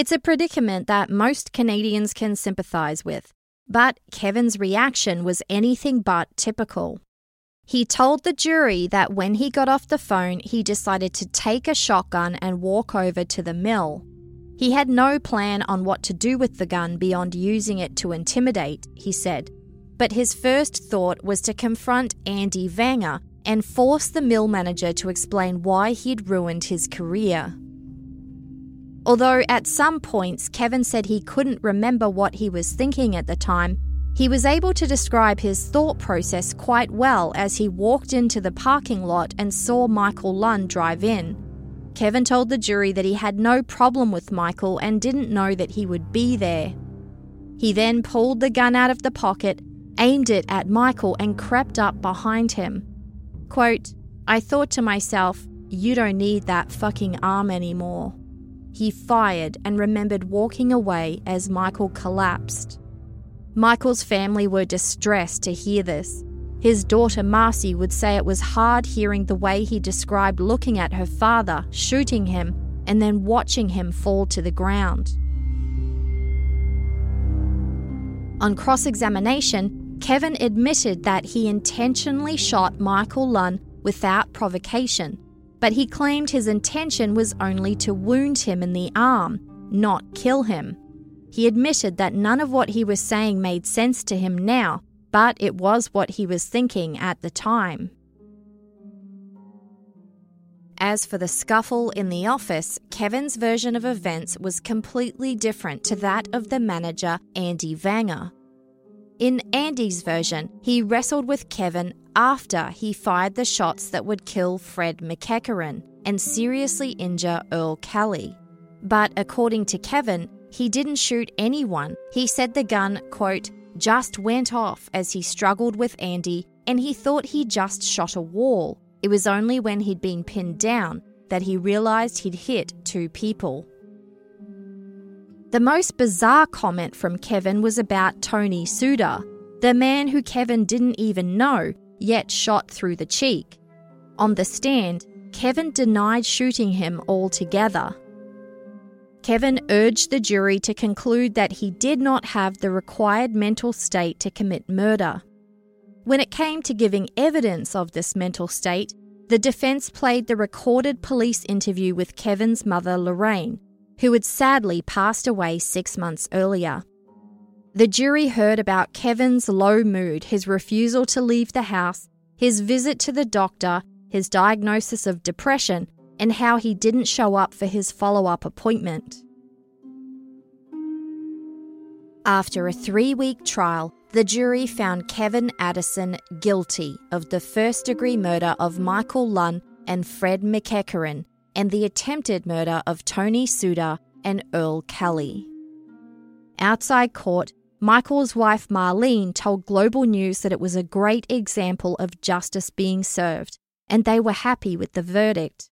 It's a predicament that most Canadians can sympathise with, but Kevin's reaction was anything but typical. He told the jury that when he got off the phone, he decided to take a shotgun and walk over to the mill. He had no plan on what to do with the gun beyond using it to intimidate, he said. But his first thought was to confront Andy Vanger and force the mill manager to explain why he'd ruined his career. Although at some points Kevin said he couldn't remember what he was thinking at the time, he was able to describe his thought process quite well as he walked into the parking lot and saw Michael Lunn drive in. Kevin told the jury that he had no problem with Michael and didn't know that he would be there. He then pulled the gun out of the pocket, aimed it at Michael, and crept up behind him. Quote, I thought to myself, you don't need that fucking arm anymore. He fired and remembered walking away as Michael collapsed. Michael's family were distressed to hear this. His daughter Marcy would say it was hard hearing the way he described looking at her father, shooting him, and then watching him fall to the ground. On cross examination, Kevin admitted that he intentionally shot Michael Lunn without provocation, but he claimed his intention was only to wound him in the arm, not kill him. He admitted that none of what he was saying made sense to him now, but it was what he was thinking at the time. As for the scuffle in the office, Kevin's version of events was completely different to that of the manager, Andy Vanger. In Andy's version, he wrestled with Kevin after he fired the shots that would kill Fred McEachern and seriously injure Earl Kelly. But according to Kevin, he didn't shoot anyone. He said the gun, quote, just went off as he struggled with Andy and he thought he just shot a wall. It was only when he'd been pinned down that he realised he'd hit two people. The most bizarre comment from Kevin was about Tony Sudar, the man who Kevin didn't even know, yet shot through the cheek. On the stand, Kevin denied shooting him altogether. Kevin urged the jury to conclude that he did not have the required mental state to commit murder. When it came to giving evidence of this mental state, the defense played the recorded police interview with Kevin's mother, Lorraine, who had sadly passed away six months earlier. The jury heard about Kevin's low mood, his refusal to leave the house, his visit to the doctor, his diagnosis of depression, and how he didn't show up for his follow up appointment. After a three week trial, the jury found Kevin Addison guilty of the first degree murder of Michael Lunn and Fred McEachern and the attempted murder of Tony Sudar and Earl Kelly. Outside court, Michael's wife Marlene told Global News that it was a great example of justice being served, and they were happy with the verdict.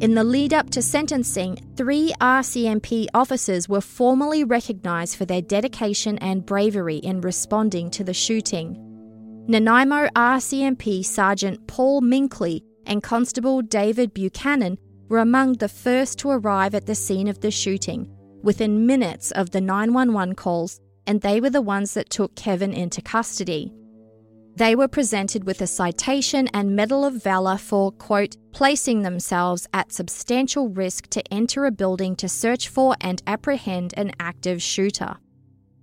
In the lead up to sentencing, three RCMP officers were formally recognised for their dedication and bravery in responding to the shooting. Nanaimo RCMP Sergeant Paul Minkley and Constable David Buchanan were among the first to arrive at the scene of the shooting within minutes of the 911 calls, and they were the ones that took Kevin into custody. They were presented with a citation and Medal of Valor for, quote, placing themselves at substantial risk to enter a building to search for and apprehend an active shooter.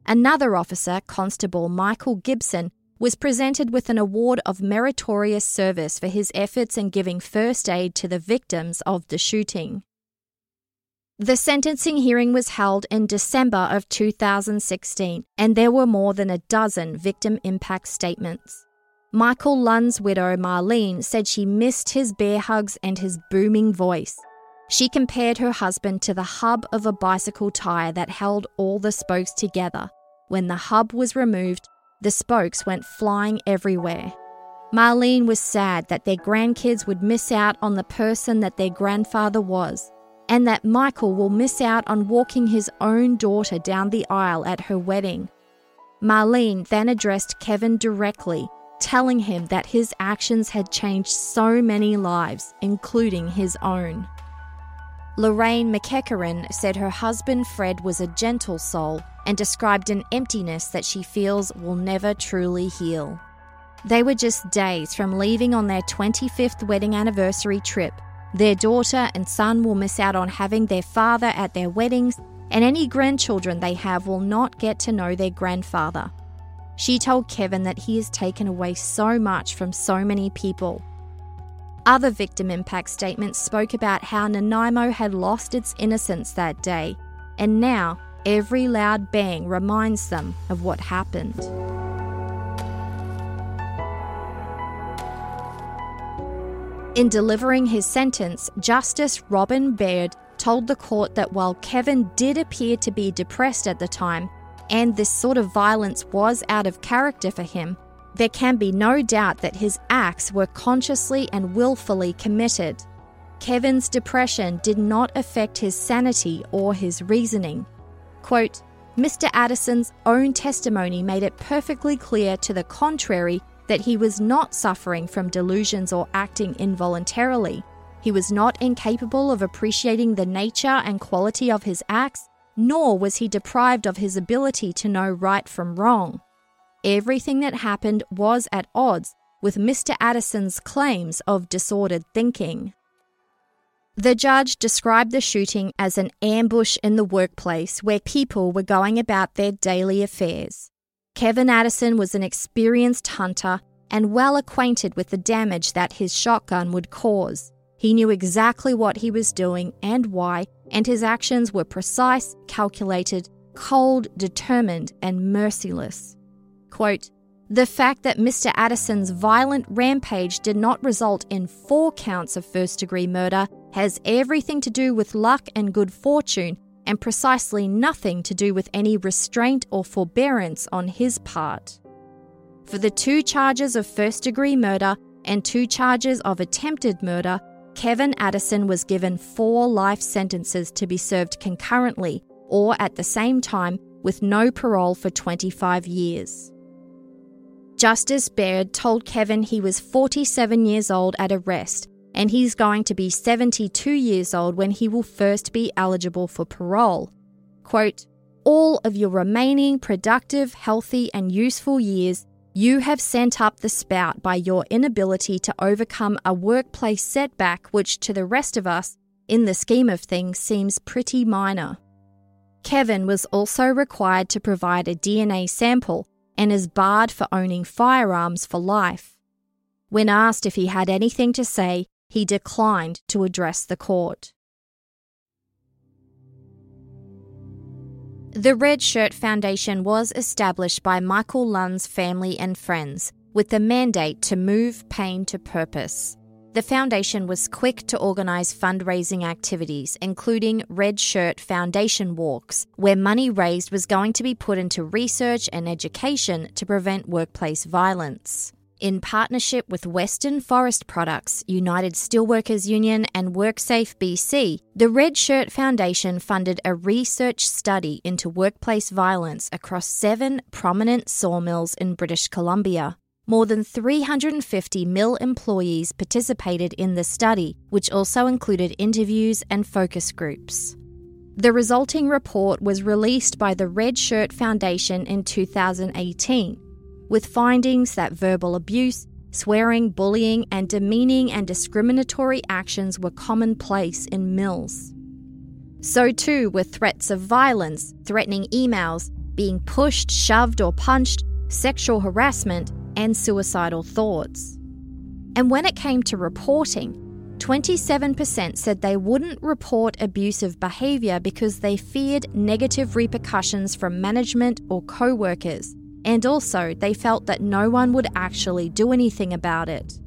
Another officer, Constable Michael Gibson, was presented with an award of meritorious service for his efforts in giving first aid to the victims of the shooting. The sentencing hearing was held in December of 2016, and there were more than a dozen victim impact statements. Michael Lunn's widow, Marlene, said she missed his bear hugs and his booming voice. She compared her husband to the hub of a bicycle tyre that held all the spokes together. When the hub was removed, the spokes went flying everywhere. Marlene was sad that their grandkids would miss out on the person that their grandfather was and that Michael will miss out on walking his own daughter down the aisle at her wedding. Marlene then addressed Kevin directly, telling him that his actions had changed so many lives, including his own. Lorraine McEachern said her husband Fred was a gentle soul and described an emptiness that she feels will never truly heal. They were just days from leaving on their 25th wedding anniversary trip their daughter and son will miss out on having their father at their weddings, and any grandchildren they have will not get to know their grandfather. She told Kevin that he has taken away so much from so many people. Other victim impact statements spoke about how Nanaimo had lost its innocence that day, and now every loud bang reminds them of what happened. In delivering his sentence, Justice Robin Baird told the court that while Kevin did appear to be depressed at the time, and this sort of violence was out of character for him, there can be no doubt that his acts were consciously and willfully committed. Kevin's depression did not affect his sanity or his reasoning. Quote, Mr. Addison's own testimony made it perfectly clear to the contrary that he was not suffering from delusions or acting involuntarily. He was not incapable of appreciating the nature and quality of his acts, nor was he deprived of his ability to know right from wrong. everything that happened was at odds with Mr. Addison's claims of disordered thinking. The judge described the shooting as an ambush in the workplace where people were going about their daily affairs. Kevin Addison was an experienced hunter and well acquainted with the damage that his shotgun would cause. He knew exactly what he was doing and why, and his actions were precise, calculated, cold, determined, and merciless. Quote, the fact that Mr. Addison's violent rampage did not result in four counts of first degree murder has everything to do with luck and good fortune, and precisely nothing to do with any restraint or forbearance on his part. For the two charges of first degree murder and two charges of attempted murder, Kevin Addison was given four life sentences to be served concurrently or at the same time with no parole for 25 years. Justice Baird told Kevin he was 47 years old at arrest and he's going to be 72 years old when he will first be eligible for parole. Quote, All of your remaining productive, healthy, and useful years you have sent up the spout by your inability to overcome a workplace setback, which to the rest of us, in the scheme of things, seems pretty minor. Kevin was also required to provide a DNA sample and is barred for owning firearms for life. When asked if he had anything to say, he declined to address the court. The Red Shirt Foundation was established by Michael Lunn's family and friends with the mandate to move pain to purpose. The foundation was quick to organise fundraising activities, including Red Shirt Foundation Walks, where money raised was going to be put into research and education to prevent workplace violence. In partnership with Western Forest Products, United Steelworkers Union, and WorkSafe BC, the Red Shirt Foundation funded a research study into workplace violence across seven prominent sawmills in British Columbia. More than 350 mill employees participated in the study, which also included interviews and focus groups. The resulting report was released by the Red Shirt Foundation in 2018, with findings that verbal abuse, swearing, bullying, and demeaning and discriminatory actions were commonplace in mills. So too were threats of violence, threatening emails, being pushed, shoved, or punched, sexual harassment, and suicidal thoughts. And when it came to reporting, 27% said they wouldn't report abusive behaviour because they feared negative repercussions from management or co workers, and also they felt that no one would actually do anything about it.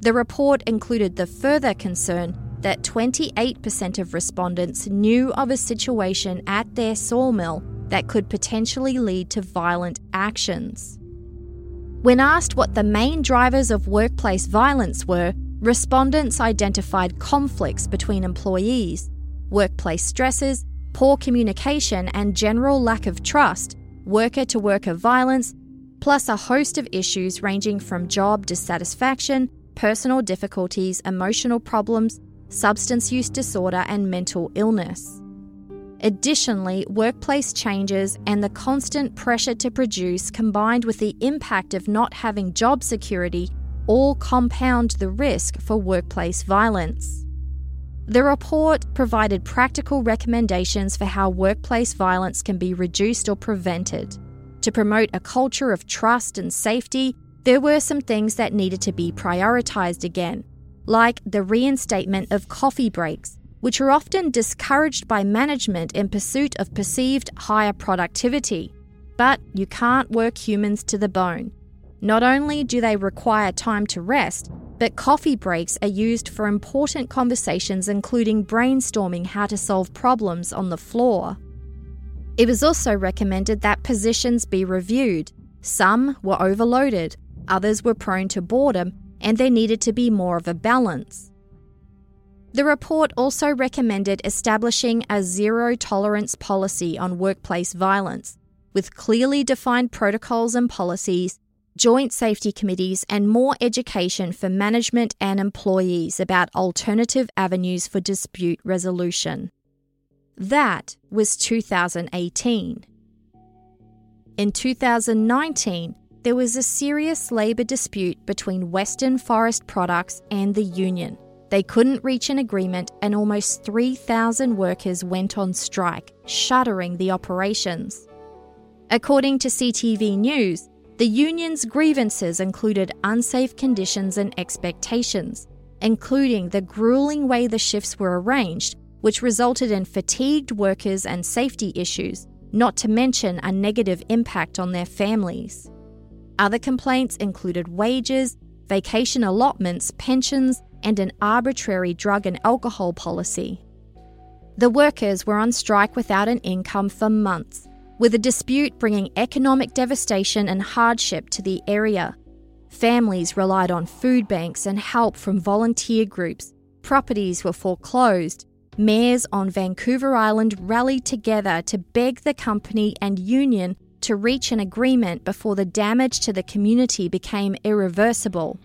The report included the further concern that 28% of respondents knew of a situation at their sawmill that could potentially lead to violent actions. When asked what the main drivers of workplace violence were, respondents identified conflicts between employees, workplace stresses, poor communication, and general lack of trust, worker to worker violence, plus a host of issues ranging from job dissatisfaction, personal difficulties, emotional problems, substance use disorder, and mental illness. Additionally, workplace changes and the constant pressure to produce, combined with the impact of not having job security, all compound the risk for workplace violence. The report provided practical recommendations for how workplace violence can be reduced or prevented. To promote a culture of trust and safety, there were some things that needed to be prioritised again, like the reinstatement of coffee breaks which are often discouraged by management in pursuit of perceived higher productivity. But you can't work humans to the bone. Not only do they require time to rest, but coffee breaks are used for important conversations, including brainstorming how to solve problems on the floor. It was also recommended that positions be reviewed. Some were overloaded, others were prone to boredom, and there needed to be more of a balance. The report also recommended establishing a zero tolerance policy on workplace violence, with clearly defined protocols and policies, joint safety committees, and more education for management and employees about alternative avenues for dispute resolution. That was 2018. In 2019, there was a serious labour dispute between Western Forest Products and the union. They couldn't reach an agreement, and almost 3,000 workers went on strike, shuttering the operations. According to CTV News, the union's grievances included unsafe conditions and expectations, including the grueling way the shifts were arranged, which resulted in fatigued workers and safety issues, not to mention a negative impact on their families. Other complaints included wages, vacation allotments, pensions, and an arbitrary drug and alcohol policy. The workers were on strike without an income for months, with a dispute bringing economic devastation and hardship to the area. Families relied on food banks and help from volunteer groups. Properties were foreclosed. Mayors on Vancouver Island rallied together to beg the company and union to reach an agreement before the damage to the community became irreversible.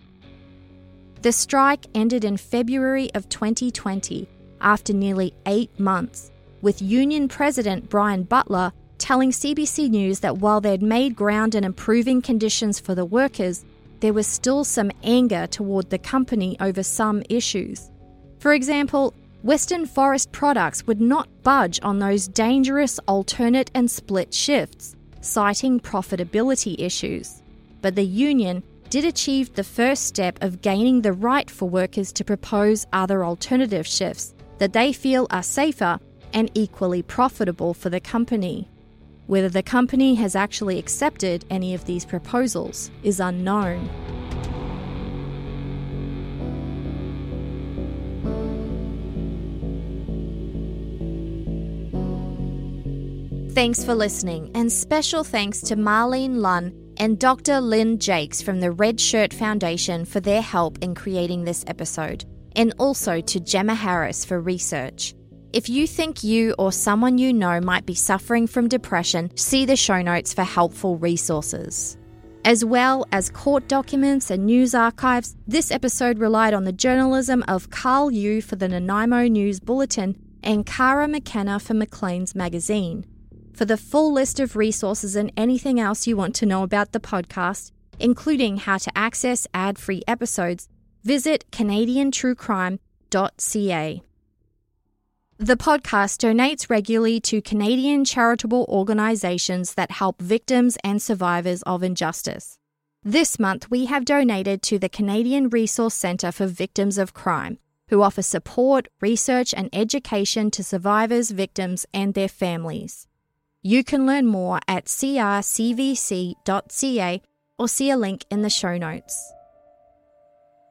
The strike ended in February of 2020 after nearly eight months, with Union President Brian Butler telling CBC News that while they'd made ground in improving conditions for the workers, there was still some anger toward the company over some issues. For example, Western Forest Products would not budge on those dangerous alternate and split shifts, citing profitability issues. But the union did achieve the first step of gaining the right for workers to propose other alternative shifts that they feel are safer and equally profitable for the company. Whether the company has actually accepted any of these proposals is unknown. Thanks for listening, and special thanks to Marlene Lunn and Dr. Lynne Jacques from the Red Shirt Foundation for their help in creating this episode, and also to Gemma Harris for research. If you think you or someone you know might be suffering from depression, see the show notes for helpful resources. As well as court documents and news archives, this episode relied on the journalism of Karl Yu for the Nanaimo News Bulletin and Kara McKenna for Maclean's magazine. For the full list of resources and anything else you want to know about the podcast, including how to access ad free episodes, visit CanadianTrueCrime.ca. The podcast donates regularly to Canadian charitable organisations that help victims and survivors of injustice. This month, we have donated to the Canadian Resource Centre for Victims of Crime, who offer support, research, and education to survivors, victims, and their families. You can learn more at crcvc.ca or see a link in the show notes.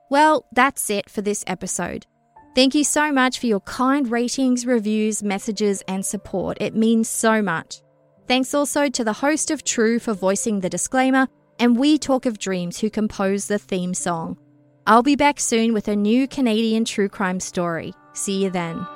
Well, that's it for this episode. Thank you so much for your kind ratings, reviews, messages, and support. It means so much. Thanks also to the host of True for voicing the disclaimer, and We Talk of Dreams who composed the theme song. I'll be back soon with a new Canadian true crime story. See you then.